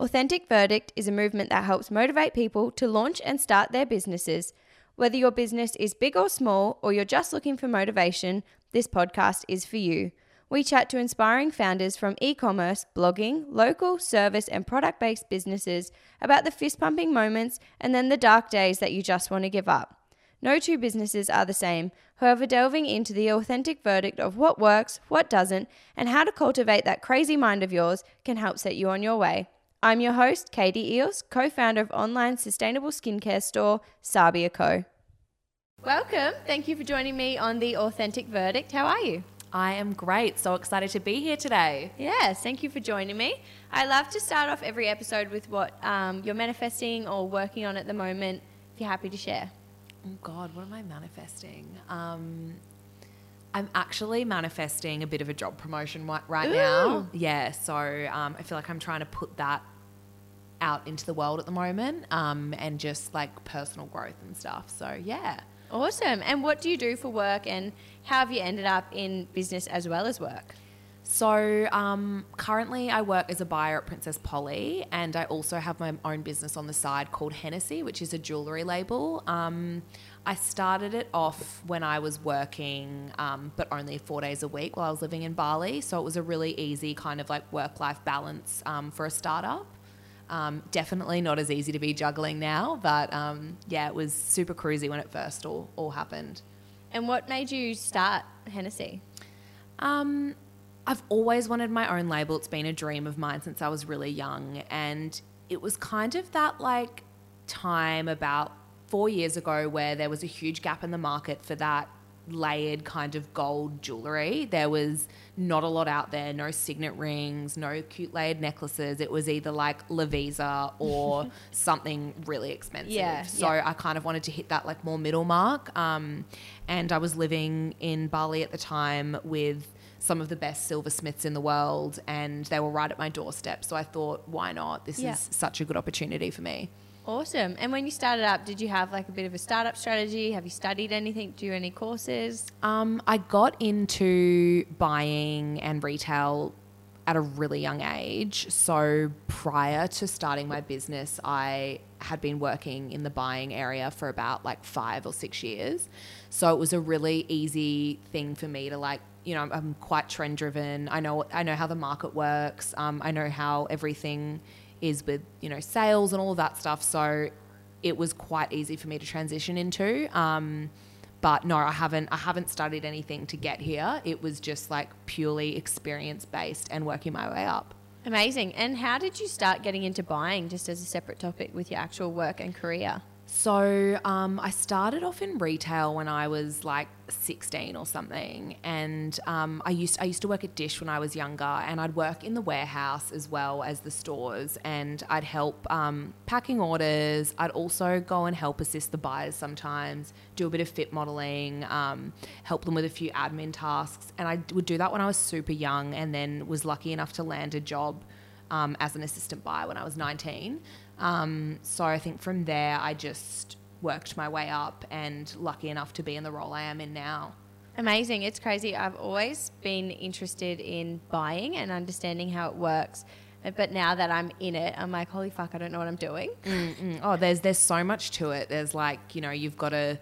Authentic Verdict is a movement that helps motivate people to launch and start their businesses. Whether your business is big or small, or you're just looking for motivation, this podcast is for you. We chat to inspiring founders from e commerce, blogging, local, service, and product based businesses about the fist pumping moments and then the dark days that you just want to give up. No two businesses are the same, however, delving into the authentic verdict of what works, what doesn't, and how to cultivate that crazy mind of yours can help set you on your way. I'm your host, Katie Eels, co founder of online sustainable skincare store Sabia Co. Welcome. Thank you for joining me on the Authentic Verdict. How are you? I am great. So excited to be here today. Yes, thank you for joining me. I love to start off every episode with what um, you're manifesting or working on at the moment. If you're happy to share. Oh God, what am I manifesting? Um, I'm actually manifesting a bit of a job promotion right Ooh. now. Yeah, so um, I feel like I'm trying to put that out into the world at the moment um, and just like personal growth and stuff. So yeah. Awesome. And what do you do for work and how have you ended up in business as well as work? So um, currently, I work as a buyer at Princess Polly, and I also have my own business on the side called Hennessy, which is a jewelry label. Um, I started it off when I was working, um, but only four days a week while I was living in Bali. So it was a really easy kind of like work life balance um, for a startup. Um, definitely not as easy to be juggling now, but um, yeah, it was super cruisy when it first all, all happened. And what made you start Hennessy? I've always wanted my own label. It's been a dream of mine since I was really young. And it was kind of that like time about four years ago where there was a huge gap in the market for that layered kind of gold jewelry. There was not a lot out there, no signet rings, no cute layered necklaces. It was either like Lovisa or something really expensive. Yeah, so yeah. I kind of wanted to hit that like more middle mark. Um, and I was living in Bali at the time with some of the best silversmiths in the world and they were right at my doorstep. So I thought, why not? This Yeah. is such a good opportunity for me. Awesome. And when you started up, did you have like a bit of a startup strategy? Have you studied anything? Do any courses? Um, I got into buying and retail at a really young age. So prior to starting my business, I had been working in the buying area for about like five or six years. So it was a really easy thing for me to like, you know, I'm, quite trend driven. I know I know how the market works. Um, I know how everything is with you know sales and all that stuff. So it was quite easy for me to transition into. Um, but no, I haven't. I haven't studied anything to get here. It was just like purely experience based and working my way up. Amazing. And how did you start getting into buying just as a separate topic with your actual work and career? So um, I started off in retail when I was like 16 or something, and um, I used I used to work at Dish when I was younger, and I'd work in the warehouse as well as the stores, and I'd help um, packing orders. I'd also go and help assist the buyers sometimes, do a bit of fit modeling, um, help them with a few admin tasks, and I would do that when I was super young, and then was lucky enough to land a job um, as an assistant buyer when I was 19. Um, so I think from there, I just worked my way up and lucky enough to be in the role I am in now. Amazing. It's crazy. I've always been interested in buying and understanding how it works. But now that I'm in it, I'm like, holy fuck, I don't know what I'm doing. Mm, Oh, there's there's so much to it. There's like you know you've got to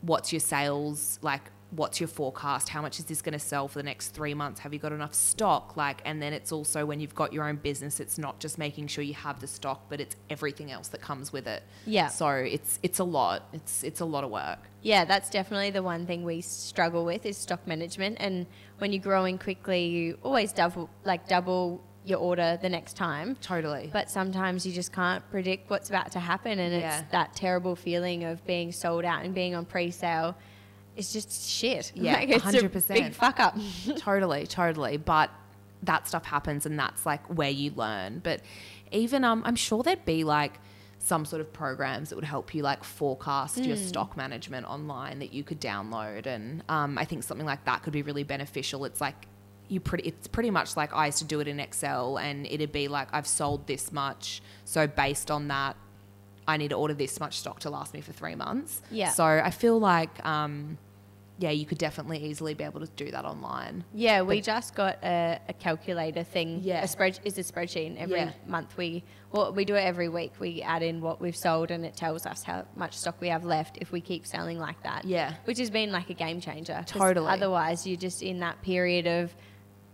what's your sales like what's your forecast how much is this going to sell for the next three months have you got enough stock like and then it's also when you've got your own business it's not just making sure you have the stock but it's everything else that comes with it Yeah. so it's it's a lot it's it's a lot of work Yeah, that's definitely the one thing we struggle with is stock management. And when you're growing quickly, you always double like double your order the next time. totally But sometimes you just can't predict what's about to happen, and Yeah. it's that terrible feeling of being sold out and being on pre-sale. It's just shit. Yeah, Like, it's a 100%. big fuck up. totally, totally. But that stuff happens, and that's like where you learn. But even um, I'm sure there'd be like some sort of programs that would help you like forecast your stock management online that you could download, and um, I think something like that could be really beneficial. It's like you pretty it's pretty much like I used to do it in Excel and it'd be like I've sold this much so based on that I need to order this much stock to last me for 3 months. Yeah. So I feel like um yeah, you could definitely easily be able to do that online. Yeah, we just got a, a calculator thing. Yeah. a spread is a spreadsheet. And every Yeah. month we well we do it every week. We add in what we've sold, and it tells us how much stock we have left if we keep selling like that. Yeah. which has been like a game changer. Totally. Otherwise, you're just in that period of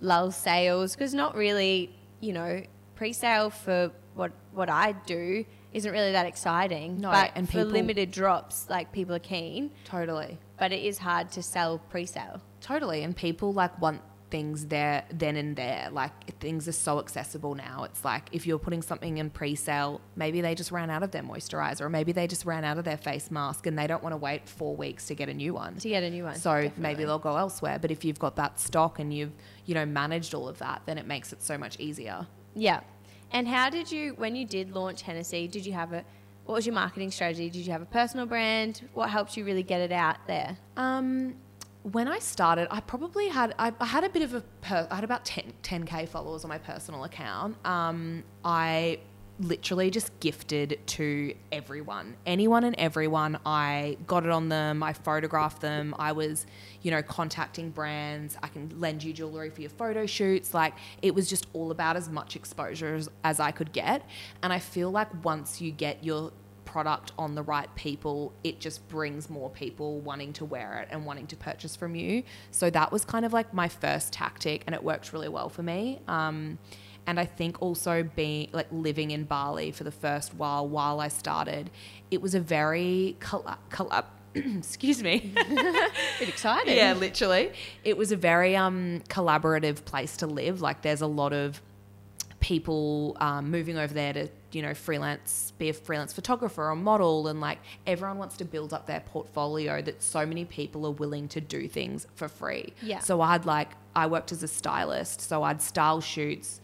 lull sales because not really, you know, pre-sale for what what I do isn't really that exciting. No, but and for limited drops, like people are keen, Totally. But it is hard to sell pre-sale. Totally. And people like want things there then and there. Like things are so accessible now. It's like if you're putting something in pre-sale, maybe they just ran out of their moisturizer or maybe they just ran out of their face mask and they don't want to wait 4 weeks to get a new one. To get a new one, So definitely. maybe they'll go elsewhere, but if you've got that stock and you've, you know, managed all of that, then it makes it so much easier. Yeah. And how did you, when you did launch Hennessy, did you have a, what was your marketing strategy? Did you have a personal brand? What helped you really get it out there? Um, when I started, I probably had I, I had a bit of a per, I had about 10 k followers on my personal account. Um, I literally just gifted to everyone, anyone and everyone. I got it on them. I photographed them. I was, you know, contacting brands. I can lend you jewelry for your photo shoots. Like it was just all about as much exposure as, as I could get. And I feel like once you get your product on the right people, it just brings more people wanting to wear it and wanting to purchase from you. So that was kind of like my first tactic, and it worked really well for me. Um, and I think also being like living in Bali for the first while while I started, it was a very collab excuse me. Bit exciting. yeah, literally. It was a very um, collaborative place to live. Like, there's a lot of people um, moving over there to you know freelance be a freelance photographer or model and like everyone wants to build up their portfolio that so many people are willing to do things for free Yeah. so i'd like i worked as a stylist so i'd style shoots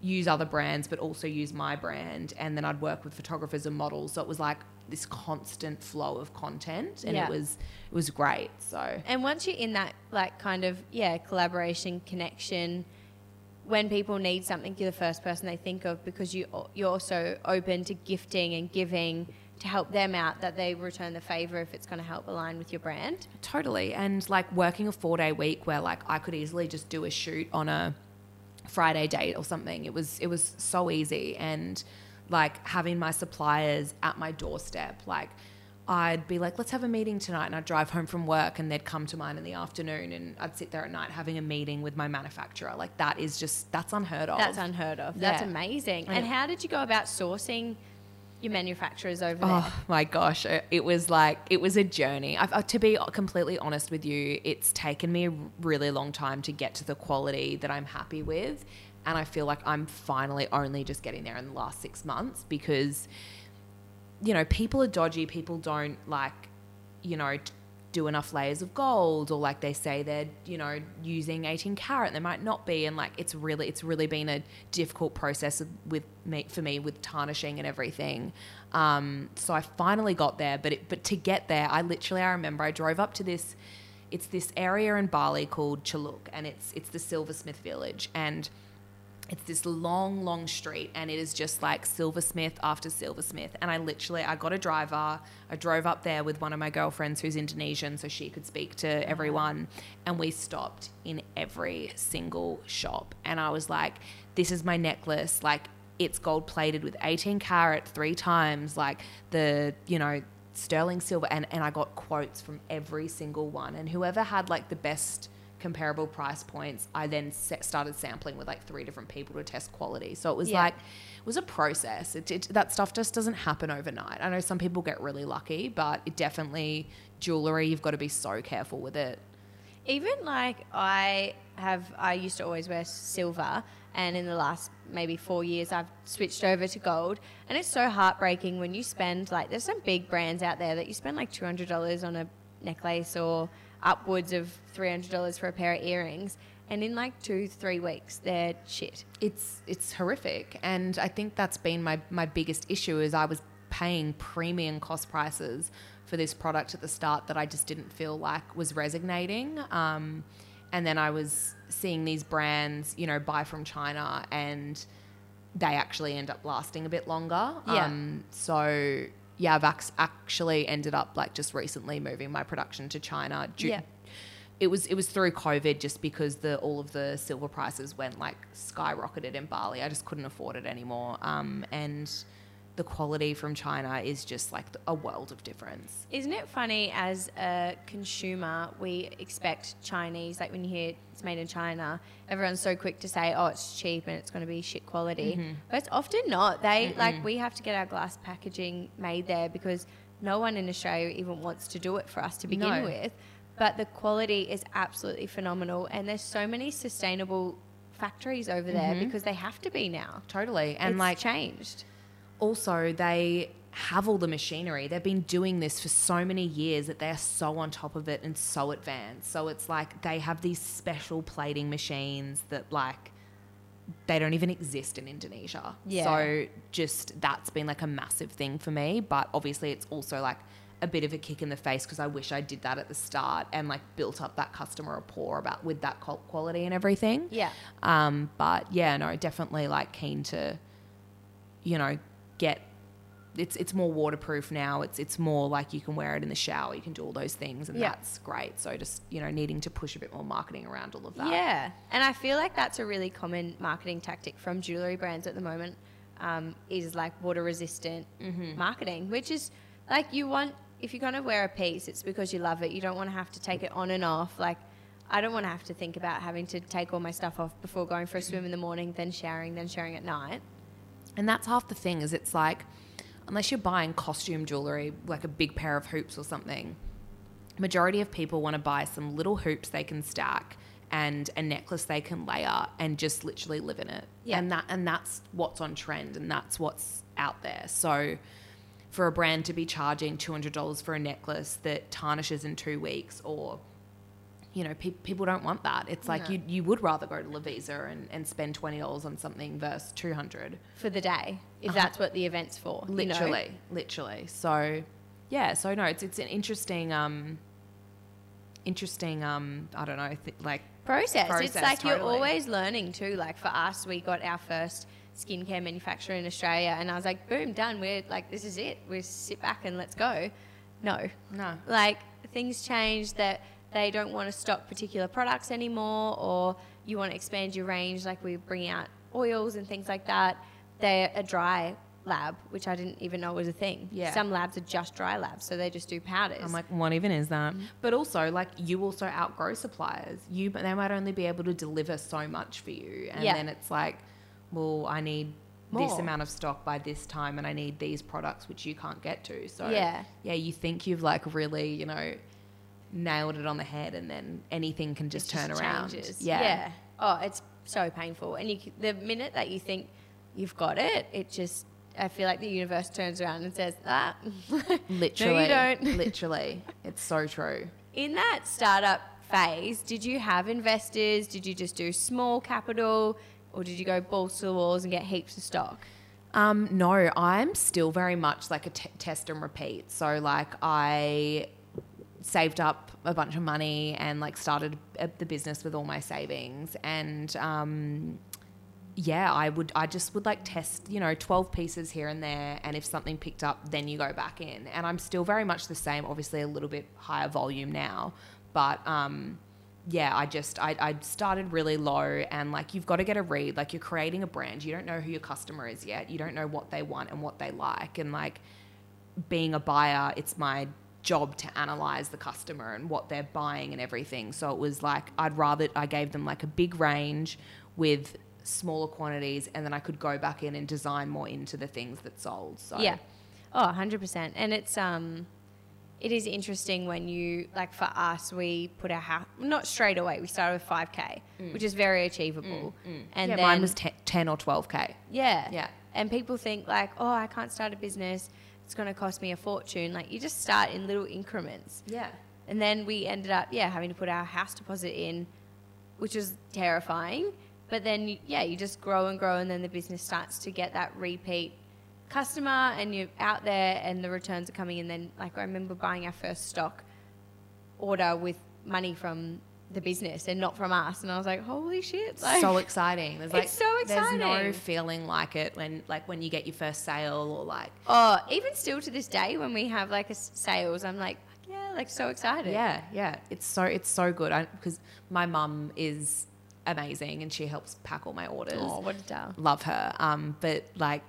use other brands but also use my brand and then i'd work with photographers and models so it was like this constant flow of content and Yeah. it was it was great so And once you're in that, like, kind of, yeah, collaboration, connection, when people need something, you're the first person they think of because you, you're also open to gifting and giving to help them out that they return the favor if it's going to help align with your brand. Totally. And like working a four day week where like I could easily just do a shoot on a Friday date or something. It was it was so easy and like having my suppliers at my doorstep, like I'd be like, let's have a meeting tonight. And I'd drive home from work and they'd come to mine in the afternoon and I'd sit there at night having a meeting with my manufacturer. Like that is just, that's unheard of. That's unheard of. That's amazing. And how did you go about sourcing your manufacturers over there? Oh my gosh, it it was like it was a journey. I've, uh, to be completely honest with you, it's taken me a really long time to get to the quality that I'm happy with, and I feel like I'm finally only just getting there in the last six months because, you know, people are dodgy. People don't like, you know. Do enough layers of gold or like they say they're you know using 18 carat they might not be and like it's really it's really been a difficult process with me for me with tarnishing and everything. Um, so i finally got there but it, but to get there i literally i remember i drove up to this it's this area in bali called Celuk and it's it's the silversmith village and it's this long long street and it is just like silversmith after silversmith. And i literally i got a driver. I drove up there with one of my girlfriends who's indonesian so she could speak to everyone. And we stopped in every single shop. And i was like this is my necklace. Like it's gold plated with 18 carat three times like the you know sterling silver. And, and i got quotes from every single one. And whoever had like the best comparable price points, I then set, started sampling with like three different people to test quality. So it was Yeah. like, it was a process. It, it, that stuff just doesn't happen overnight. I know some people get really lucky, but it definitely, jewelry, you've got to be so careful with it. Even like I have, I used to always wear silver, and in the last maybe four years, I've switched over to gold. And it's so heartbreaking when you spend like, there's some big brands out there that you spend like $200 on a necklace or upwards of $300 for a pair of earrings. And in like two, three weeks, they're shit. it's it's horrific and i think that's been my my biggest issue is i was paying premium cost prices for this product at the start that i just didn't feel like was resonating um, and then i was seeing these brands you know buy from china and they actually end up lasting a bit longer Yeah. um, so yeah i've actually ended up like just recently moving my production to china due, Yeah. it was it was through COVID just because the all of the silver prices went like skyrocketed in Bali. I just couldn't afford it anymore. Um, and the quality from China is just like a world of difference. Isn't it funny as a consumer, we expect Chinese, like when you hear it's made in China, everyone's so quick to say, oh, it's cheap and it's going to be shit quality. Mm-hmm. But it's often not. They, like, we have to get our glass packaging made there because no one in Australia even wants to do it for us to begin No. with. But the quality is absolutely phenomenal. And there's so many sustainable factories over there because they have to be now. Totally. And It's like changed. Also they have all the machinery. They've been doing this for so many years that they are so on top of it and so advanced. So it's like they have these special plating machines that like they don't even exist in Indonesia. Yeah. So just that's been like a massive thing for me, but obviously it's also like a bit of a kick in the face because I wish I did that at the start and like built up that customer rapport about with that quality and everything. Yeah. Um, but yeah, no, definitely like keen to, you know, get. It's it's more waterproof now. It's it's more like you can wear it in the shower. You can do all those things, and Yeah. that's great. So just you know, needing to push a bit more marketing around all of that. Yeah, and I feel like that's a really common marketing tactic from jewelry brands at the moment. Um, is like water resistant Mm-hmm. marketing, which is like you want if you're gonna wear a piece, it's because you love it. You don't want to have to take it on and off. Like I don't want to have to think about having to take all my stuff off before going for a swim in the morning, then showering, then showering at night. And that's half the thing. Is it's like, unless you're buying costume jewelry, like a big pair of hoops or something, majority of people want to buy some little hoops they can stack and a necklace they can layer and just literally live in it. Yeah. And that and that's what's on trend and that's what's out there. So for a brand to be charging $200 for a necklace that tarnishes in 2 weeks or you know, pe- people don't want that. It's like No. you you would rather go to Lovisa and, and spend twenty dollars on something versus two hundred. For the day, if that's what the event's for, you know? Literally, literally. So, yeah. So no, it's it's an interesting, um, interesting. Um, I don't know, th- like process. it's Process, like you're always learning too. Like for us, we got our first skincare manufacturer in Australia, and I was like, boom, done. We're like, this is it. We sit back and let's go. No, no. like things change that they don't want to stock particular products anymore, or you want to expand your range. Like we bring out oils and things like that. They're a dry lab, which I didn't even know was a thing. Yeah. Some labs are just dry labs, so they just do powders. I'm like, what even is that? Mm-hmm. But also, like, you also outgrow suppliers. You, but they might only be able to deliver so much for you, and Yeah. then it's like, well, I need this amount of stock by this time, and I need these products which you can't get to. So Yeah. yeah, you think you've like really, you know, nailed it on the head, and then anything can just It turn around. changes. Yeah. Oh, it's so painful. And you, the minute that you think you've got it, it just, I feel like the universe turns around and says, ah. Literally, no, you don't. literally, it's so true. In that startup phase, did you have investors? Did you just do small capital? Or did you go balls to the walls and get heaps of stock? Um, no, I'm still very much like a t- test and repeat. So like I saved up a bunch of money and like started uh, the business with all my savings and um, yeah, I would I just would like test, you know, 12 pieces here and there and if something picked up then you go back in. And I'm still very much the same, obviously a little bit higher volume now, but um yeah, I just I, I started really low and like you've got to get a read. Like you're creating a brand, you don't know who your customer is yet. You don't know what they want and what they like. And like being a buyer, it's my job to analyze the customer and what they're buying and everything. So it was like I'd rather I gave them like a big range with smaller quantities and then I could go back in and design more into the things that sold. So Yeah. Oh, 100%. And it's um it is interesting when you like for us we put our house not straight away. We started with 5k, mm. which is very achievable. Mm, mm. And yeah, then mine was te- 10 or 12k. yeah. Yeah. And people think like, "Oh, I can't start a business. It's going to cost me a fortune." Like you just start in little increments. Yeah. And then we ended up, yeah, having to put our house deposit in, which was terrifying. But then, yeah, you just grow and grow, and then the business starts to get that repeat customer, and you're out there, and the returns are coming in. Then, like, I remember buying our first stock order with money from the business and not from us, and I was like, holy shit! Like, so exciting. There's like It's so exciting. There's no feeling like it when like when you get your first sale or like oh, even still to this day, when we have like a sales, I'm like, yeah, Yeah, like so excited. Yeah, yeah. It's so it's so good. Because my mum is amazing and she helps pack all my orders. Oh, what a doll. Love her. Um, but like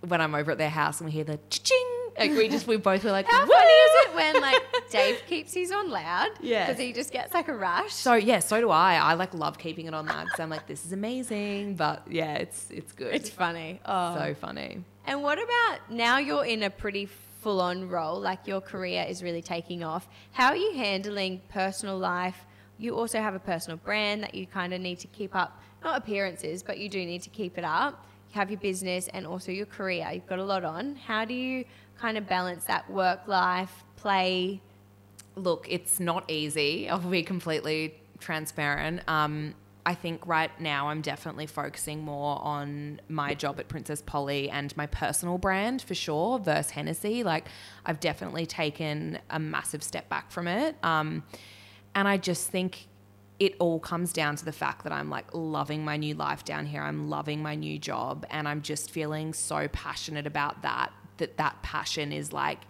when I'm over at their house and we hear the ching, like we just we both were like, How funny is it when like Dave keeps his on loud? Yeah. Because he just gets like a rush. So yeah, so do I. I like love keeping it on loud because I'm like, this is amazing. But yeah, it's it's good. it's funny. Oh. so funny. And what about now you're in a pretty full on role, like your career is really taking off. How are you handling personal life? You also have a personal brand that you kind of need to keep up, not appearances, but you do need to keep it up. You have your business and also your career. You've got a lot on. How do you kind of balance that work life, play? Look, it's not easy. I'll be completely transparent. Um, I think right now I'm definitely focusing more on my job at Princess Polly and my personal brand for sure versus Hennessy. Like, I've definitely taken a massive step back from it. Um, and I just think it all comes down to the fact that I'm like loving my new life down here. I'm loving my new job and I'm just feeling so passionate about that that that passion is like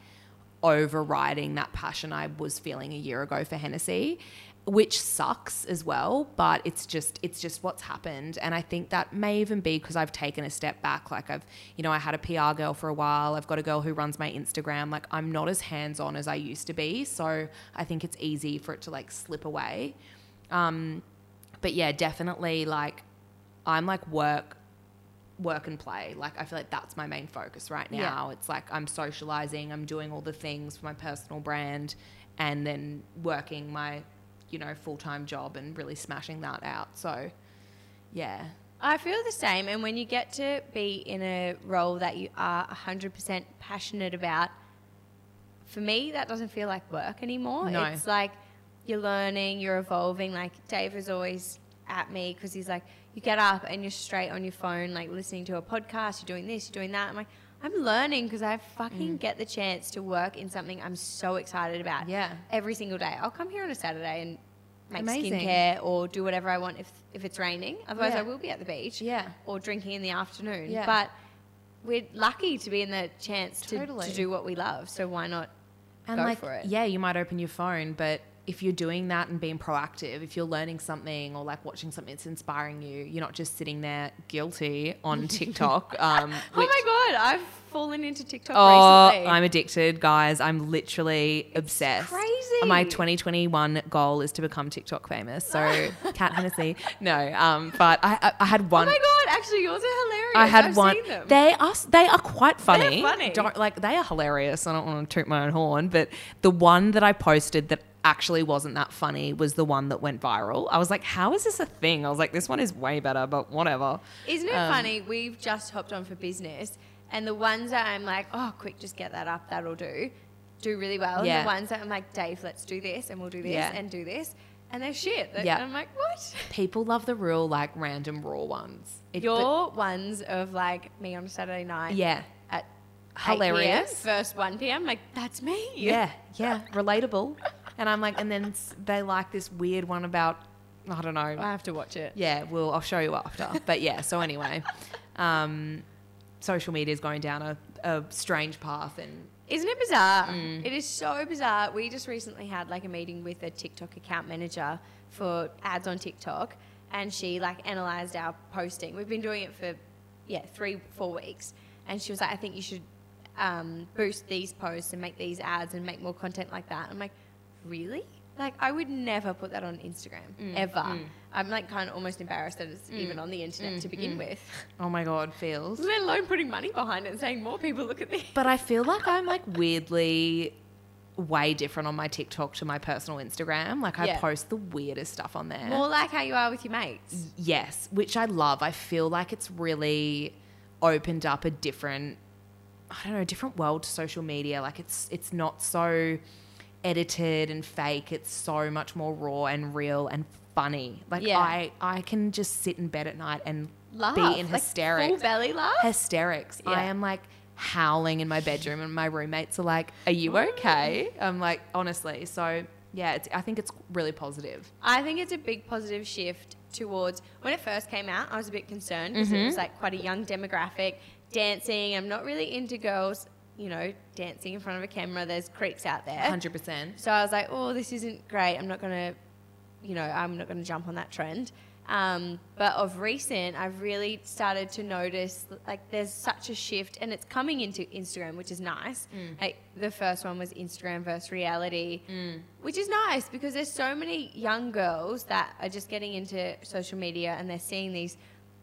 overriding that passion I was feeling a year ago for Hennessy, which sucks as well, but it's just it's just what's happened. And I think that may even be because I've taken a step back. Like I've you know I had a PR girl for a while, I've got a girl who runs my Instagram, like I'm not as hands-on as I used to be, so I think it's easy for it to like slip away. Um but yeah, definitely like I'm like work work and play. Like I feel like that's my main focus right Yeah. now. It's like I'm socializing, I'm doing all the things for my personal brand and then working my, you know, full-time job and really smashing that out. So, yeah. I feel the same. And when you get to be in a role that you are 100% passionate about, for me, that doesn't feel like work anymore. No. It's like you're learning, you're evolving. Like Dave is always at me because he's like, you get up and you're straight on your phone, like listening to a podcast, you're doing this, you're doing that. I'm like, I'm learning because I fucking mm. get the chance to work in something I'm so excited about Yeah. every single day. I'll come here on a Saturday and make Amazing. skincare or do whatever I want if, if it's raining. Otherwise, Yeah. I will be at the beach Yeah. or drinking in the afternoon. Yeah. But we're lucky to be in the chance to, Totally. to do what we love. So why not And go like, for it? yeah, you might open your phone, but if you're doing that and being proactive, if you're learning something or like watching something that's inspiring you, you're not just sitting there guilty on TikTok. Um, Oh my god, I've fallen into TikTok Oh, recently. I'm addicted, guys. I'm literally obsessed. crazy. My 2021 goal is to become TikTok famous. So, Cat Hennessy. No, um, but I, I, I had oh one. my god, actually yours are hilarious. I had I've one. Seen them. They are they are quite funny. funny. Don't like they are hilarious. I don't want to toot my own horn, but the one that I posted that actually wasn't that funny was the one that went viral. I was like, how is this a thing? I was like, this one is way better, but whatever. Isn't it Um, funny? We've just hopped on for business, and the ones that I'm like, oh, quick, just get that up, that'll do, do really well. Yeah. And the ones that I'm like, Dave, let's do this, and we'll do this, Yeah. and do this, and they're shit. Yeah. And I'm like, what? People love the real like random raw ones. It- Your ones of like me on Saturday night yeah. at 8 Hilarious. PM, first 1 p.m. Like, that's me. Yeah, yeah, relatable. And I'm like, and then they like this weird one about, I don't know. I have to watch it. Yeah, well, I'll show you after. But yeah, so anyway, um, social media is going down a, a strange path, and Isn't it bizarre? Mm. It is so bizarre. We just recently had like a meeting with a TikTok account manager for ads on TikTok, and she like analyzed our posting. We've been doing it for yeah three four weeks, and she was like, I think you should um, boost these posts and make these ads and make more content like that. I'm like, really? Like I would never put that on Instagram Mm, ever. I'm like kind of almost embarrassed that it's even on the internet to mm. begin with, oh my god, feels. let alone putting money behind it and saying more people look at this. But I feel like I'm like weirdly way different on my TikTok to my personal Instagram. Like I Yeah. post the weirdest stuff on there. More like how you are with your mates. Yes, which I love. I feel like it's really opened up a different I don't know, a different world to social media. Like it's it's not so edited and fake. It's so much more raw and real and funny. Like Yeah. I I can just sit in bed at night and laugh. be in like hysterics. Full belly laugh. hysterics. I am like howling in my bedroom and my roommates are like, "Are you okay?" I'm like, honestly. So, yeah, it's, I think it's really positive. I think it's a big positive shift towards when it first came out. I was a bit concerned because it Mm-hmm. was like quite a young demographic dancing. I'm not really into girls you know, dancing in front of a camera. There's creeps out there. Hundred percent. So I was like, oh, this isn't great. I'm not going to, you know, I'm not going to jump on that trend. Um, but of recent, I've really started to notice like there's such a shift, and it's coming into Instagram, which is nice. Mm. Like the first one was Instagram versus reality, mm. which is nice because there's so many young girls that are just getting into social media and they're seeing these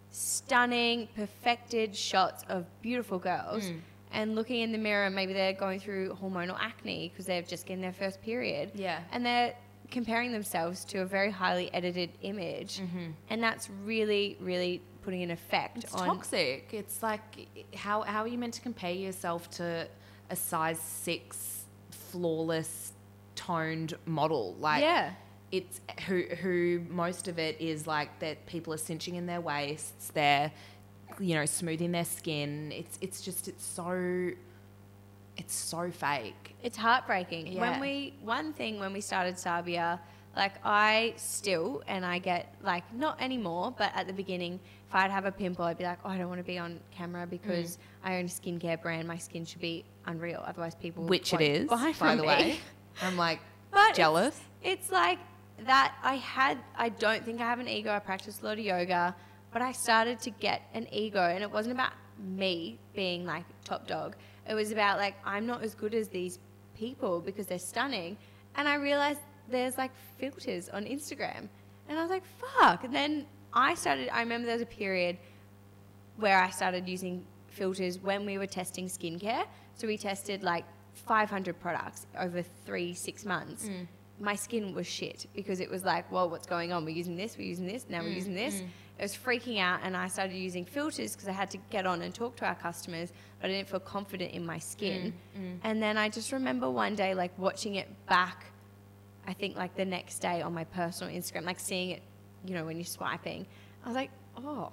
stunning, perfected shots of beautiful girls. Mm. And looking in the mirror, maybe they're going through hormonal acne because they've just getting their first period Yeah. and they're comparing themselves to a very highly edited image, mm-hmm. and that's really, really putting an effect It's on. toxic. It's like how how are you meant to compare yourself to a size six, flawless, toned model? Like Yeah. it's who who most of it is like that people are cinching in their waists, they're you know smoothing their skin. It's it's just it's so it's so fake. It's heartbreaking. Yeah. When we one thing when we started Sabia, like I still and I get like not anymore, but at the beginning, if I'd have a pimple, I'd be like, oh, I don't want to be on camera mm. because I own a skincare brand. My skin should be unreal, otherwise people Which it is won't is, buy by the me. way. I'm like But jealous. It's, it's like that. I had. I don't think I have an ego. I practice a lot of yoga, but I started to get an ego, and it wasn't about me being like top dog. It was about like I'm not as good as these people because they're stunning, and I realized there's like filters on Instagram, and I was like, fuck. And then I started. I remember there was a period where I started using filters when we were testing skincare. So we tested like 500 products over three, six months. Mm. My skin was shit because it was like, well, what's going on? We're using this, we're using this, now we're mm, using this. Mm. It was freaking out, and I started using filters because I had to get on and talk to our customers, but I didn't feel confident in my skin. Mm, and then I just remember one day, like watching it back I think like the next day on my personal Instagram, like seeing it, you know, when you're swiping, I was like, oh,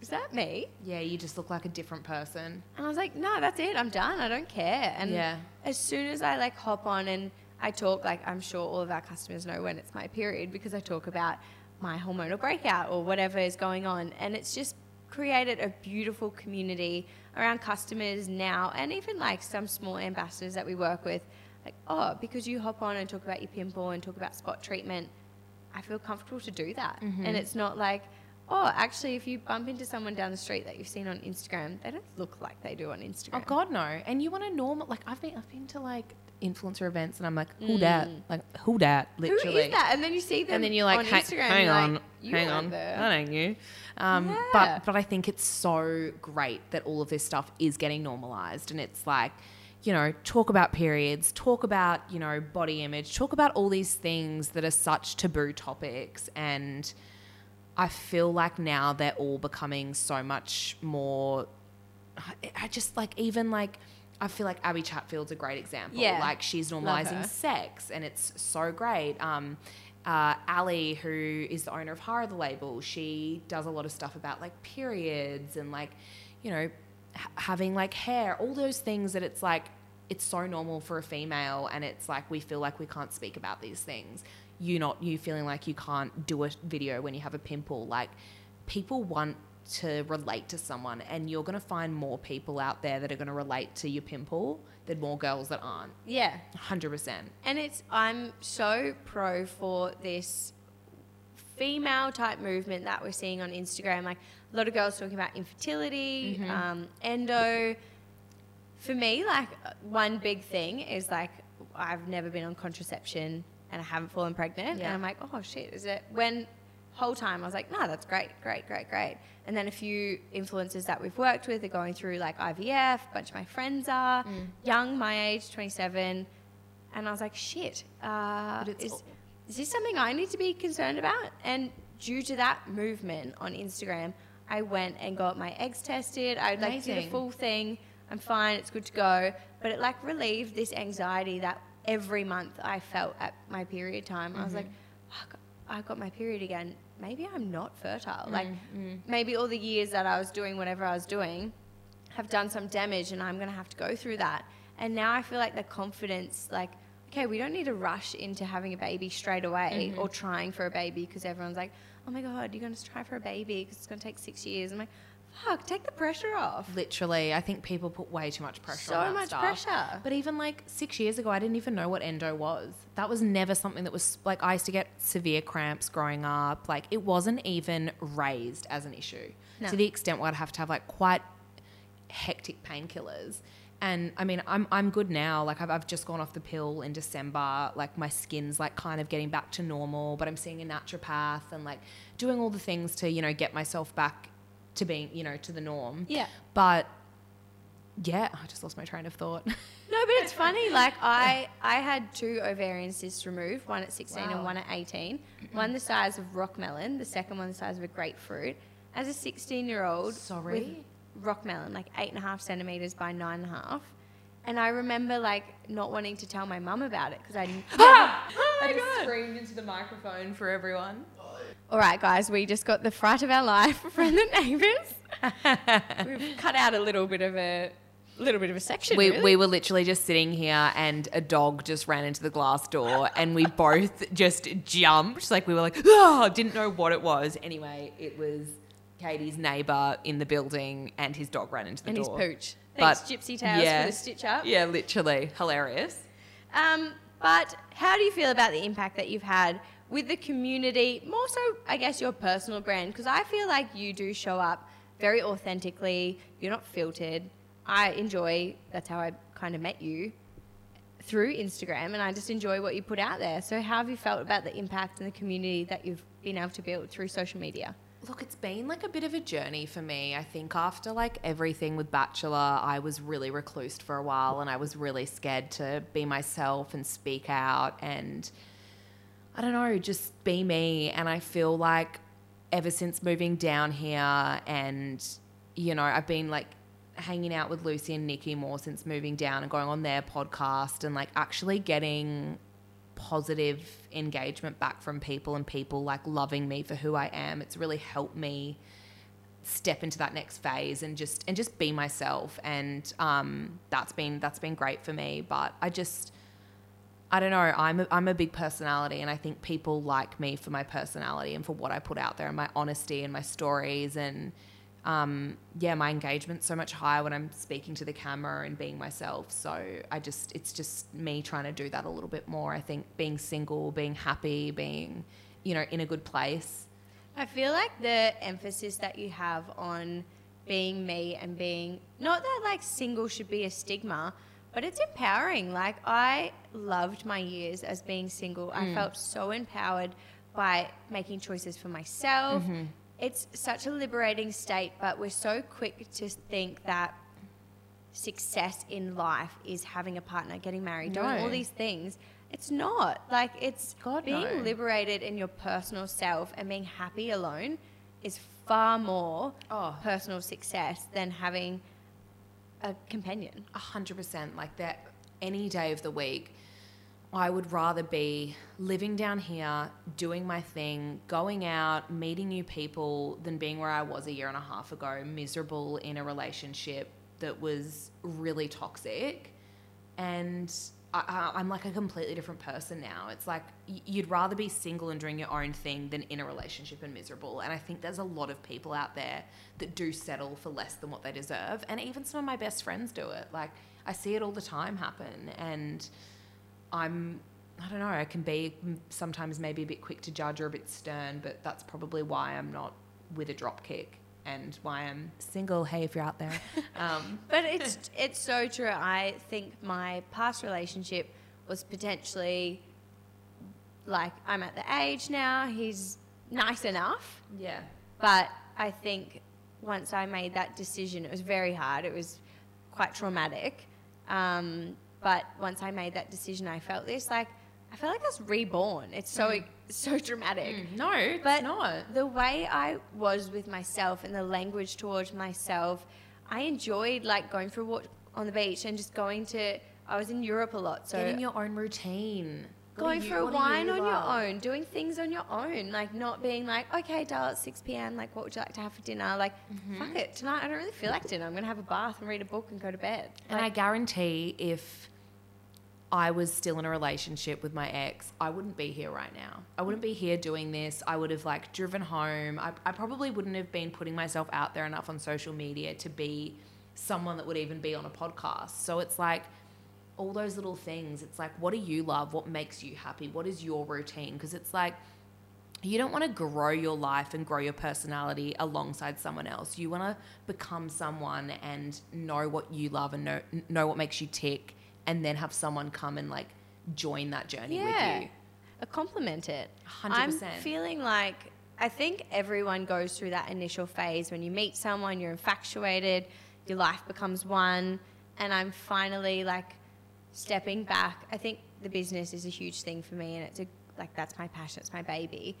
is that me? Yeah, you just look like a different person. And I was like, no, that's it. I'm done. I don't care. And Yeah. as soon as I like hop on and I talk, like I'm sure all of our customers know when it's my period because I talk about my hormonal breakout or whatever is going on. And it's just created a beautiful community around customers now and even like some small ambassadors that we work with. Like, oh, because you hop on and talk about your pimple and talk about spot treatment, I feel comfortable to do that. Mm-hmm. And it's not like, oh, actually, if you bump into someone down the street that you've seen on Instagram, they don't look like they do on Instagram. Oh God, no! And you want to normal? Like I've been, I've been to like influencer events, and I'm like, who dat? Like who dat? Literally. is that? And then you see them and then you're like, on "Ha- Instagram. hang on, like, hang on, there. that ain't you. Um, Yeah. But but I think it's so great that all of this stuff is getting normalized, and it's like, you know, talk about periods, talk about you know body image, talk about all these things that are such taboo topics, and I feel like now they're all becoming so much more. I just like even like. I feel like Abby Chatfield's a great example. Yeah. Like she's normalizing sex, and it's so great. Um, uh, Ali, who is the owner of Hara the label, she does a lot of stuff about like periods and like, you know, h- having like hair, all those things that it's like, it's so normal for a female, and it's like we feel like we can't speak about these things. You not you feeling like you can't do a video when you have a pimple. Like people want to relate to someone, and you're gonna find more people out there that are gonna relate to your pimple than more girls that aren't. Yeah. Hundred percent. And it's I'm so pro for this female type movement that we're seeing on Instagram. Like a lot of girls talking about infertility, Mm-hmm. um, endo. For me, like one big thing is like I've never been on contraception and I haven't fallen pregnant, Yeah. and I'm like, oh shit, is it when? Whole time I was like, no, that's great, great, great, great. And then a few influencers that we've worked with are going through like IVF. A bunch of my friends are Mm. young, my age, 27, and I was like, shit, uh, is, is this something I need to be concerned about? And due to that movement on Instagram, I went and got my eggs tested. I like did a Amazing. full thing. I'm fine. It's good to go. But it like relieved this anxiety that every month I felt at my period time. I was like, fuck, I got my period again. Maybe I'm not fertile. Mm, like mm. maybe all the years that I was doing whatever I was doing have done some damage and I'm going to have to go through that. And now I feel like the confidence, like, okay, we don't need to rush into having a baby straight away mm-hmm. or trying for a baby because everyone's like, oh my God, you're going to try for a baby because it's going to take six years. I'm like, fuck, take the pressure off. Literally, I think people put way too much pressure So on much stuff. pressure. But even like six years ago, I didn't even know what endo was. That was never something that was like I used to get severe cramps growing up. Like it wasn't even raised as an issue No. to the extent where I'd have to have like quite hectic painkillers. And I mean, I'm I'm good now. Like I've, I've just gone off the pill in December. Like my skin's like kind of getting back to normal. But I'm seeing a naturopath and like doing all the things to you know get myself back to being you know to the norm. Yeah. But yeah, I just lost my train of thought. No, but it's funny. Like I, I had two ovarian cysts removed, one at 16 and one at 18. One the size of rock melon, the second one the size of a grapefruit. As a 16 year old, Sorry? rock melon, like eight and a half centimeters by nine and a half. And I remember like not wanting to tell my mum about it because I didn't. I just screamed into the microphone for everyone. All right, guys, we just got the fright of our life from the neighbours. We've cut out a little bit of a little bit of a section. We, really. we were literally just sitting here and a dog just ran into the glass door and we both just jumped. Like we were like, oh, didn't know what it was. Anyway, it was Katie's neighbour in the building and his dog ran into the door. and his pooch. But- Thanks, Gypsy Tales, yeah. for the stitch up. Yeah, literally. Hilarious. Um, but how do you feel about the impact that you've had with the community? More so, I guess, your personal brand, because I feel like you do show up very authentically. You're not filtered. I enjoy. That's how I kind of met you through Instagram, and I just enjoy what you put out there. So, how have you felt about the impact and the community that you've been able to build through social media? Look, it's been like a bit of a journey for me. I think after like everything with Bachelor, I was really reclused for a while and I was really scared to be myself and speak out and I don't know, just be me. And I feel like ever since moving down here and, you know, I've been like hanging out with Lucy and Nikki more since moving down and going on their podcast and like actually getting positive engagement back from people and people like loving me for who I am. It's really helped me step into that next phase and just and just be myself and um, that's been that's been great for me but I just I don't know. I'm a, I'm a big personality and I think people like me for my personality and for what I put out there and my honesty and my stories and um, yeah my engagement's so much higher when I'm speaking to the camera and being myself. So I just it's just me trying to do that a little bit more I think. Being single being happy being you know in a good place. I feel like the emphasis that you have on being me and being not that like single should be a stigma, but it's empowering. Like I loved my years as being single. I mm. felt so empowered by making choices for myself. Mm-hmm. It's such a liberating state, but we're so quick to think that success in life is having a partner, getting married, doing all these things. It's not. Like it's God, being no. liberated in your personal self and being happy alone is far more Oh. personal success than having a companion. A hundred percent. Like that any day of the week, I would rather be living down here, doing my thing, going out, meeting new people than being where I was a year and a half ago, miserable in a relationship that was really toxic. And I, I'm like a completely different person now. It's like you'd rather be single and doing your own thing than in a relationship and miserable. And I think there's a lot of people out there that do settle for less than what they deserve. And even some of my best friends do it. Like I see it all the time happen. And I'm, I don't know, I can be sometimes maybe a bit quick to judge or a bit stern, but that's probably why I'm not with a drop kick and why I'm single. Hey, if you're out there. Um, But it's it's so true. I think my past relationship was potentially like I'm at the age now. He's nice enough, yeah. but I think once I made that decision, it was very hard. It was quite traumatic. Um, but once I made that decision, I felt this like I felt like was reborn. It's so so dramatic. Mm, no, it's But not. the way I was with myself and the language towards myself, I enjoyed like going for a walk on the beach and just going to. I was in Europe a lot, so Getting your own routine. Going you- for a wine on your own, doing things on your own, like not being like, okay, Dal, at six p.m. Like, what would you like to have for dinner? Like, Mm-hmm. fuck it, tonight I don't really feel like dinner. I'm gonna have a bath and read a book and go to bed. And I guarantee if I was still in a relationship with my ex, I wouldn't be here right now. I wouldn't be here doing this. I would have like driven home. I, I probably wouldn't have been putting myself out there enough on social media to be someone that would even be on a podcast. So it's like all those little things. It's like, what do you love? What makes you happy? What is your routine? Because it's like, you don't want to grow your life and grow your personality alongside someone else. You want to become someone and know what you love and know know what makes you tick, and then have someone come and like join that journey yeah. with you. A compliment it. 100%. I'm feeling like I think everyone goes through that initial phase when you meet someone, you're infatuated, your life becomes one, and I'm finally like stepping back. I think the business is a huge thing for me, and it's a like that's my passion, it's my baby.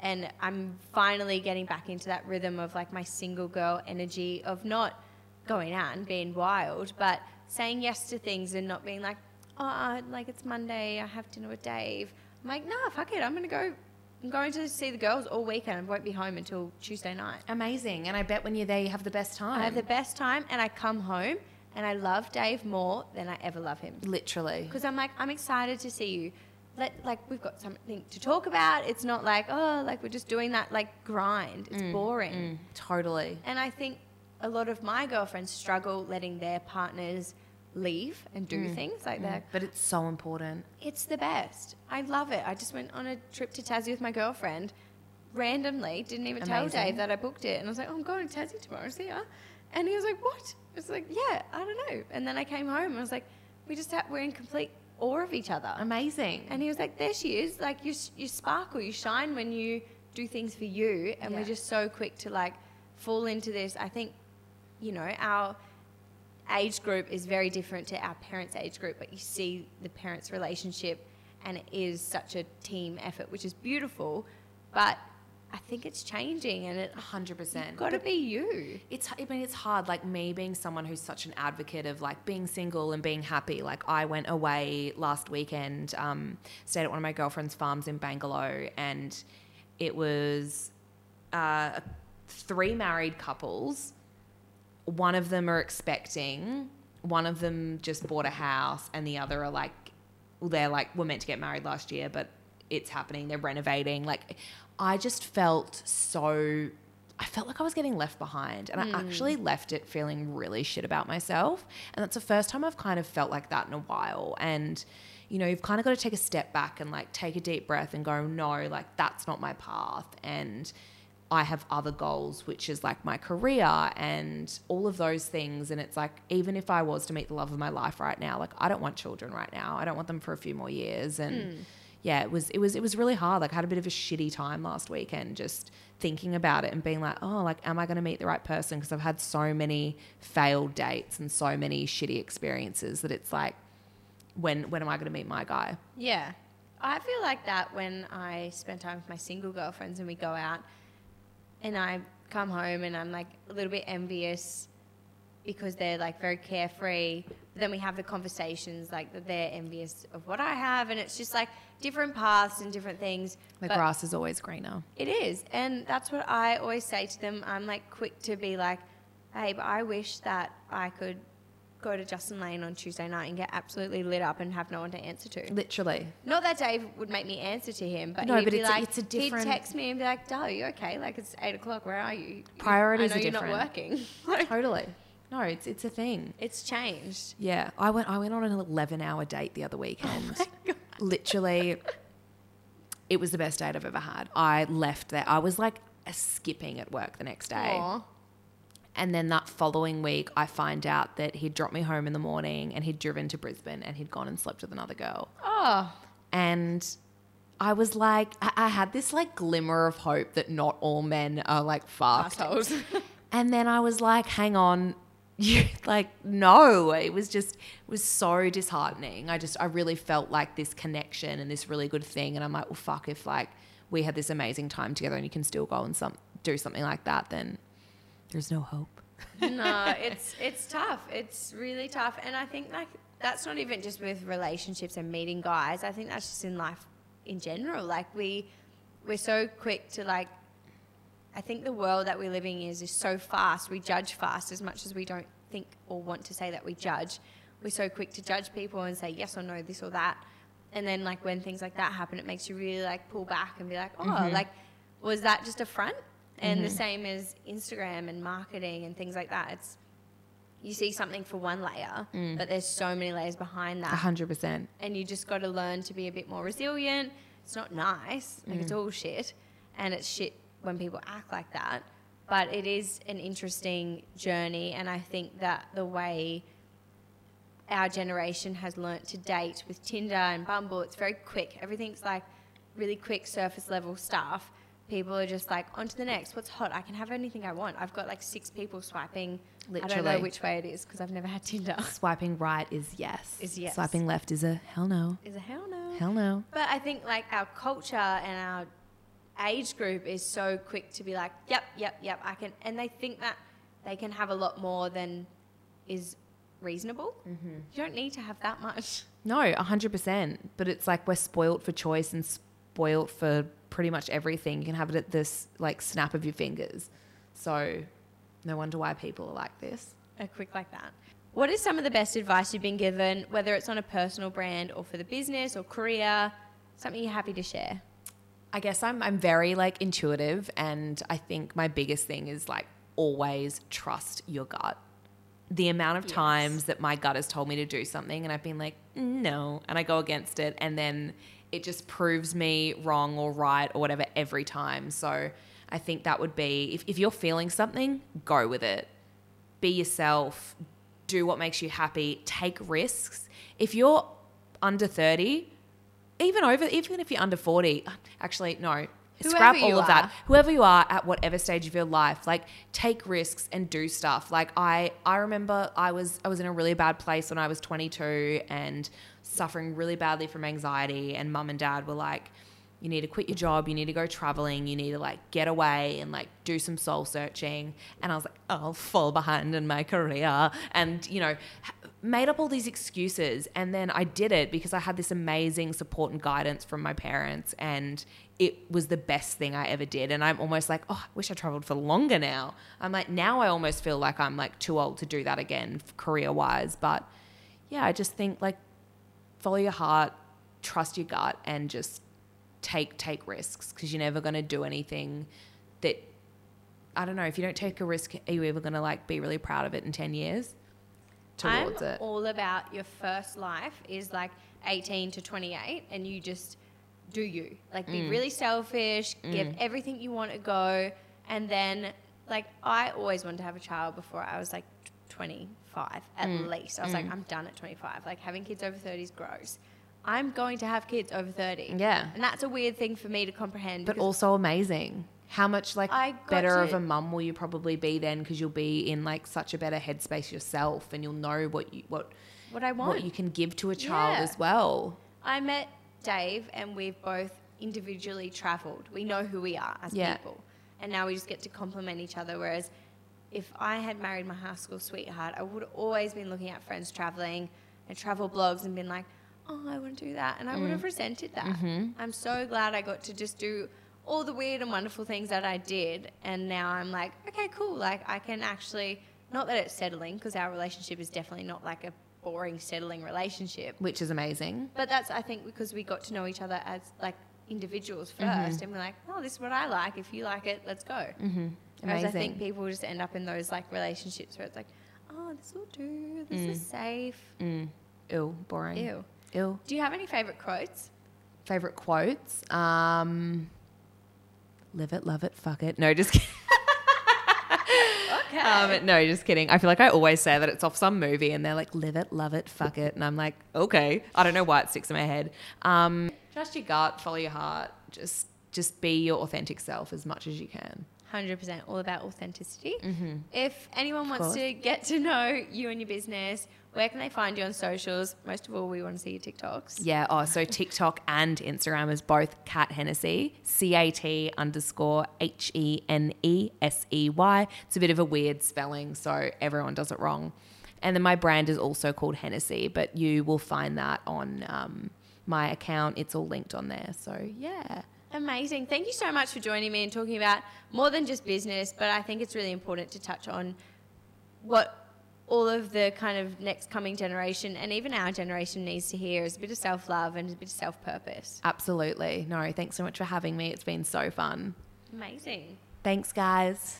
And I'm finally getting back into that rhythm of like my single girl energy of not going out and being wild, but saying yes to things and not being like, oh, like it's Monday, I have dinner with Dave. I'm like, nah, fuck it, I'm gonna go. I'm going to see the girls all weekend. I won't be home until Tuesday night. Amazing. And I bet when you're there, you have the best time. I have the best time, and I come home and I love Dave more than I ever love him. Literally. Because I'm like, I'm excited to see you. Let like we've got something to talk about. It's not like oh, like we're just doing that like grind. It's boring. Mm, totally. And I think a lot of my girlfriends struggle letting their partners leave and do mm. things like mm. that. But it's so important. It's the best. I love it. I just went on a trip to Tassie with my girlfriend randomly. Didn't even tell Dave that I booked it. And I was like, oh, I'm going to Tassie tomorrow. See ya. And he was like, what? I was like, yeah, I don't know. And then I came home and I was like, we just have, we're in complete awe of each other. Amazing. And he was like, there she is. Like, you, you sparkle, you shine when you do things for you. And Yeah. we're just so quick to like fall into this. I think, you know, our age group is very different to our parents' age group, but you see the parents' relationship and it is such a team effort, which is beautiful. But I think it's changing and it 100%. got to be you. it's I mean it's hard like me being someone who's such an advocate of like being single and being happy like I went away last weekend um, stayed at one of my girlfriend's farms in Bangalow and it was uh, three married couples one of them are expecting one of them just bought a house and the other are like well, they're like were meant to get married last year but it's happening they're renovating. Like i just felt so i felt like i was getting left behind and i hmm. actually left it feeling really shit about myself. And that's the first time i've kind of felt like that in a while. And you know you've kind of got to take a step back and like take a deep breath and go no like that's not my path. And I have other goals, which is like my career and all of those things. And it's like, even if I was to meet the love of my life right now, like I don't want children right now. I don't want them for a few more years. And hmm. yeah, it was, it was, it was really hard. Like I had a bit of a shitty time last weekend just thinking about it and being like, oh, like, am I going to meet the right person? Because I've had so many failed dates and so many shitty experiences that it's like, when, when am I going to meet my guy? Yeah. I feel like that when I spend time with my single girlfriends and we go out and I come home and I'm like a little bit envious because they're like very carefree. But then we have the conversations like that they're envious of what I have and it's just like different paths and different things. The But grass is always greener. It is. And that's what I always say to them. I'm like quick to be like, babe, I wish that I could go to Justin Lane on Tuesday night and get absolutely lit up and have no one to answer to. Literally. Not that Dave would make me answer to him, but No, he'd but be it's a- like, it's a different- he'd text me and be like, "Darl, you okay? Like it's eight o'clock. Where are you? Priorities I know are you're different. not working. Like, Totally. No, it's, it's a thing. it's changed. Yeah, I went. I went on an eleven-hour date the other weekend. Oh Literally, it was the best date I've ever had. I left there. I was like skipping at work the next day, Aw. And then that following week, I find out that he'd dropped me home in the morning and he'd driven to Brisbane and he'd gone and slept with another girl. Oh, And I was like, I, I had this like glimmer of hope that not all men are like fucked. assholes. And then I was like, hang on. You like no, it was just it was so disheartening. I just I really felt like this connection and this really good thing, and I'm like, well, fuck, if like we had this amazing time together and you can still go and some do something like that, then there's no hope. no, it's it's tough. It's really tough, and I think like that's not even just with relationships and meeting guys. I think that's just in life in general. Like we we're so quick to like. I think the world that we're living in is is so fast. We judge fast as much as we don't think or want to say that we judge. we're so quick to judge people and say yes or no, this or that. And then like when things like that happen, it makes you really like pull back and be like, oh, Mm-hmm. like was that just a front? And the same as Instagram and marketing and things like that. It's you see something for one layer, Mm. but there's so many layers behind that hundred percent. and you just got to learn to be a bit more resilient. It's not nice, like Mm. it's all shit, and it's shit when people act like that. But it is an interesting journey, and I think that the way our generation has learnt to date with Tinder and Bumble, it's very quick. Everything's like really quick, surface level stuff. People are just like, on to the next. What's hot? I can have anything I want. I've got like six people swiping. I don't know which way it is because I've never had Tinder. Swiping right is yes. Is yes. Swiping left is a hell no. Is a hell no. Hell no. But I think like our culture and our age group is so quick to be like, yep, yep, yep, I can, and they think that they can have a lot more than is reasonable. Mm-hmm. You don't need to have that much. No, a hundred percent. But it's like we're spoilt for choice and spoilt for pretty much everything. You can have it at this like snap of your fingers. So no wonder why people are like this. A quick like that. What is some of the best advice you've been given, whether it's on a personal brand or for the business or career? Something you're happy to share. I guess I'm I'm very like intuitive and I think my biggest thing is like always trust your gut. The amount of Yes. times that my gut has told me to do something and I've been like, no, and I go against it and then it just proves me wrong or right or whatever every time. So I think that would be if, if you're feeling something, go with it. Be yourself, do what makes you happy, take risks. If you're under 30, even over even if you're under 40 actually no Whoever scrap all of are. that whoever you are at whatever stage of your life like take risks and do stuff. Like i i remember i was i was in a really bad place when i was 22 and suffering really badly from anxiety and mum and dad were like you need to quit your job. You need to go traveling. You need to like get away and like do some soul searching. And i was like i'll fall behind in my career. And you know made up all these excuses. And then i did it because i had this amazing support and guidance from my parents. And it was the best thing i ever did. And i'm almost like oh i wish i traveled for longer now. I'm like now i almost feel like i'm like too old to do that again career wise but yeah i just think like follow your heart trust your gut and just take take risks because you're never going to do anything that I don't know if you don't take a risk are you ever going to like be really proud of it in 10 years? Towards I'm it. all about your first life is like 18 to 28, and you just do you. Like, Mm. be really selfish, give everything you want to go, and then, like, I always wanted to have a child before I was like 25 at Mm. least. I was like, I'm done at 25. Like, having kids over 30 is gross. I'm going to have kids over 30. Yeah. And that's a weird thing for me to comprehend. but also amazing how much like better of a mum will you probably be then because you'll be in like such a better headspace yourself and you'll know what you what what I want. what you can give to a child Yeah. as well I met Dave and we've both individually traveled. We know who we are as Yeah. people. And now we just get to compliment each other. Whereas if I had married my high school sweetheart, I would have always been looking at friends traveling and travel blogs and been like, oh, I want to do that. And I would have Mm. resented that. Mm-hmm. I'm so glad I got to just do all the weird and wonderful things that I did. And now I'm like, okay, cool. Like I can actually, not that it's settling, because our relationship is definitely not like a boring settling relationship. which is amazing But that's I think because we got to know each other as like individuals 1st Mm-hmm. and we're like, oh, this is what I like. If you like it, let's go. mm-hmm. Whereas I think people just end up in those like relationships where it's like, oh, this will do. This is safe. mm. ew boring Ew. ew Do you have any favorite quotes? favorite quotes um live it love it fuck it no just kidding Okay. Um, no, just kidding. I feel like I always say that it's off some movie and they're like, live it, love it, fuck it. And I'm like, okay. I don't know why it sticks in my head. Um, trust your gut, follow your heart. Just, just be your authentic self as much as you can. 100% all about authenticity. Mm-hmm. If anyone wants to get to know you and your business, where can they find you on socials? Most of all, we want to see your TikToks. Yeah. Oh, so TikTok and Instagram is both Cat Henesey, C A T underscore H E N E S E Y. It's a bit of a weird spelling, so everyone does it wrong. And then my brand is also called Hennessy, but you will find that on um, my account. It's all linked on there. So yeah. Amazing. Thank you so much for joining me and talking about more than just business, but I think it's really important to touch on what all of the kind of next coming generation and even our generation needs to hear is a bit of self love and a bit of self purpose. Absolutely. No, thanks so much for having me. It's been so fun. Amazing. Thanks, guys.